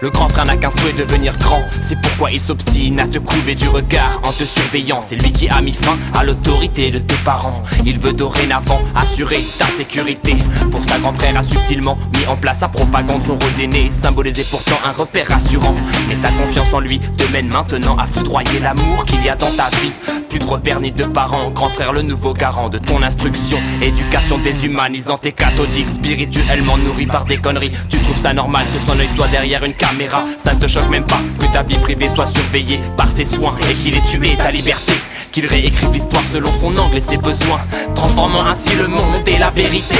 Le grand frère n'a qu'un souhait devenir grand. C'est pourquoi il s'obstine à te couver du regard en te surveillant. C'est lui qui a mis fin à l'autorité de tes parents. Il veut dorénavant assurer ta sécurité. Pour sa grand frère a subtilement mis en place sa propagande, son rôle d'aîné, symbolisé pourtant un repère rassurant. Mais ta confiance en lui te mène maintenant à foudroyer l'amour qu'il y a dans ta vie. Plus de repères ni de parents, grand frère le nouveau garant de ton instruction. Éducation déshumanisante et cathodique, spirituellement nourri par des conneries. Tu trouves ça normal que son œil soit derrière une caméra Ça ne te choque même pas que ta vie privée soit surveillée par ses soins et qu'il ait tué ta liberté qu'il réécrive l'histoire selon son angle et ses besoins, transformant ainsi le monde et la vérité.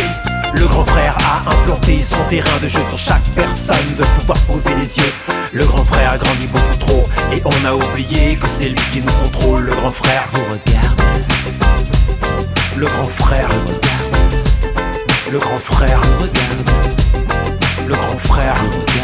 Le grand frère a implanté son terrain de jeu sur chaque personne de pouvoir poser les yeux. Le grand frère a grandi beaucoup trop et on a oublié que c'est lui qui nous contrôle. Le grand frère vous regarde. Le grand frère vous regarde. Le grand frère vous regarde. Le grand frère vous regarde.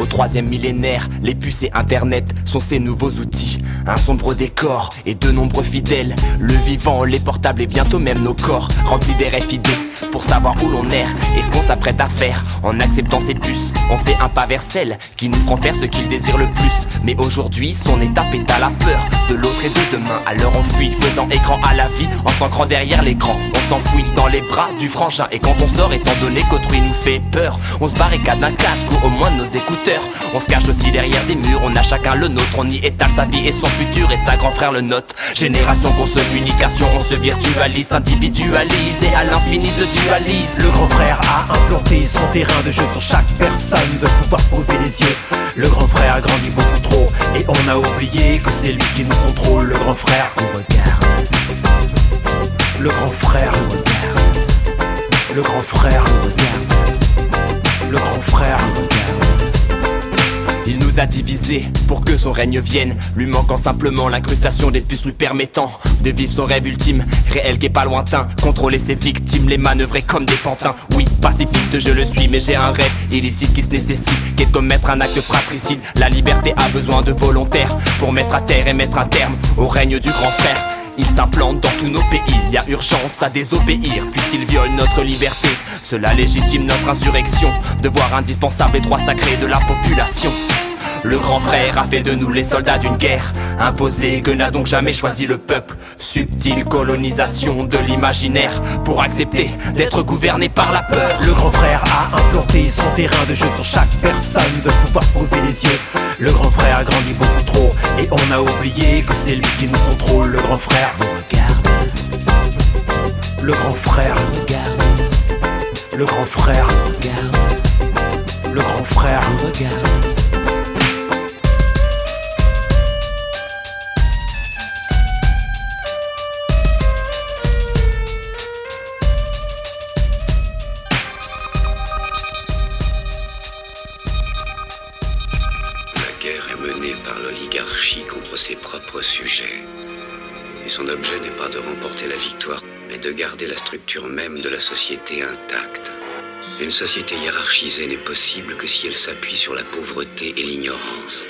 Au troisième millénaire, les puces et internet sont ces nouveaux outils. Un sombre décor et de nombreux fidèles. Le vivant, les portables et bientôt même nos corps remplis des RFID pour savoir où l'on erre et ce qu'on s'apprête à faire. En acceptant ces puces, on fait un pas vers celle qui nous feront faire ce qu'ils désirent le plus. Mais aujourd'hui, son étape est à la peur de l'autre et de demain. Alors on fuit, faisant écran à la vie en s'ancrant derrière l'écran. On s'enfouit dans les bras du frangin et quand on sort, étant donné qu'autrui nous fait peur, on se barricade d'un casque ou au moins nos écouteurs. On se cache aussi derrière des murs, on a chacun le nôtre, on y étale sa vie et son futur et sa grand frère le note. Génération communication, on se virtualise, individualise et à l'infini se dualise. Le grand frère a implanté son terrain de jeu sur chaque personne de pouvoir poser les yeux. Le grand frère a grandi beaucoup trop et on a oublié que c'est lui qui nous contrôle. Le grand frère vous regarde. Le grand frère vous regarde. Le grand frère vous regarde. A divisés pour que son règne vienne, lui manquant simplement l'incrustation des puces lui permettant de vivre son rêve ultime, réel qui est pas lointain, contrôler ses victimes, les manœuvrer comme des pantins. Oui, pacifiste je le suis, mais j'ai un rêve illicite qui se nécessite, qui est de commettre un acte fratricide. La liberté a besoin de volontaires pour mettre à terre et mettre un terme au règne du grand frère. Il s'implante dans tous nos pays, il y a urgence à désobéir puisqu'il viole notre liberté. Cela légitime notre insurrection, devoir indispensable et droit sacré de la population. Le grand frère a fait de nous les soldats d'une guerre imposée que n'a donc jamais choisi le peuple. Subtile colonisation de l'imaginaire pour accepter d'être gouverné par la peur. Le grand frère a implanté son terrain de jeu sur chaque personne de pouvoir poser les yeux. Le grand frère a grandi beaucoup trop et on a oublié que c'est lui qui nous contrôle. Le grand frère vous regarde. Le grand frère vous regarde. Le grand frère vous regarde. Le grand frère vous regarde. Menée par l'oligarchie contre ses propres sujets. Et son objet n'est pas de remporter la victoire, mais de garder la structure même de la société intacte. Une société hiérarchisée n'est possible que si elle s'appuie sur la pauvreté et l'ignorance.